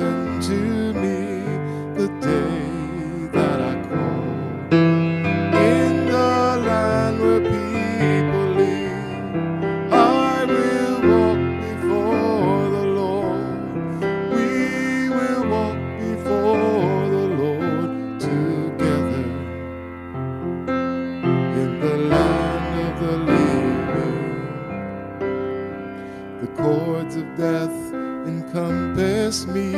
listen to me the day that I call. In the land where people live, I will walk before the Lord. We will walk before the Lord together in the land of the living. The cords of death encompass me.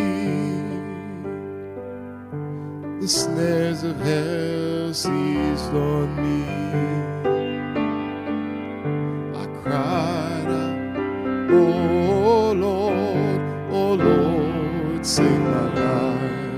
The snares of hell seized on me. I cried out, Oh Lord, oh Lord, save my life.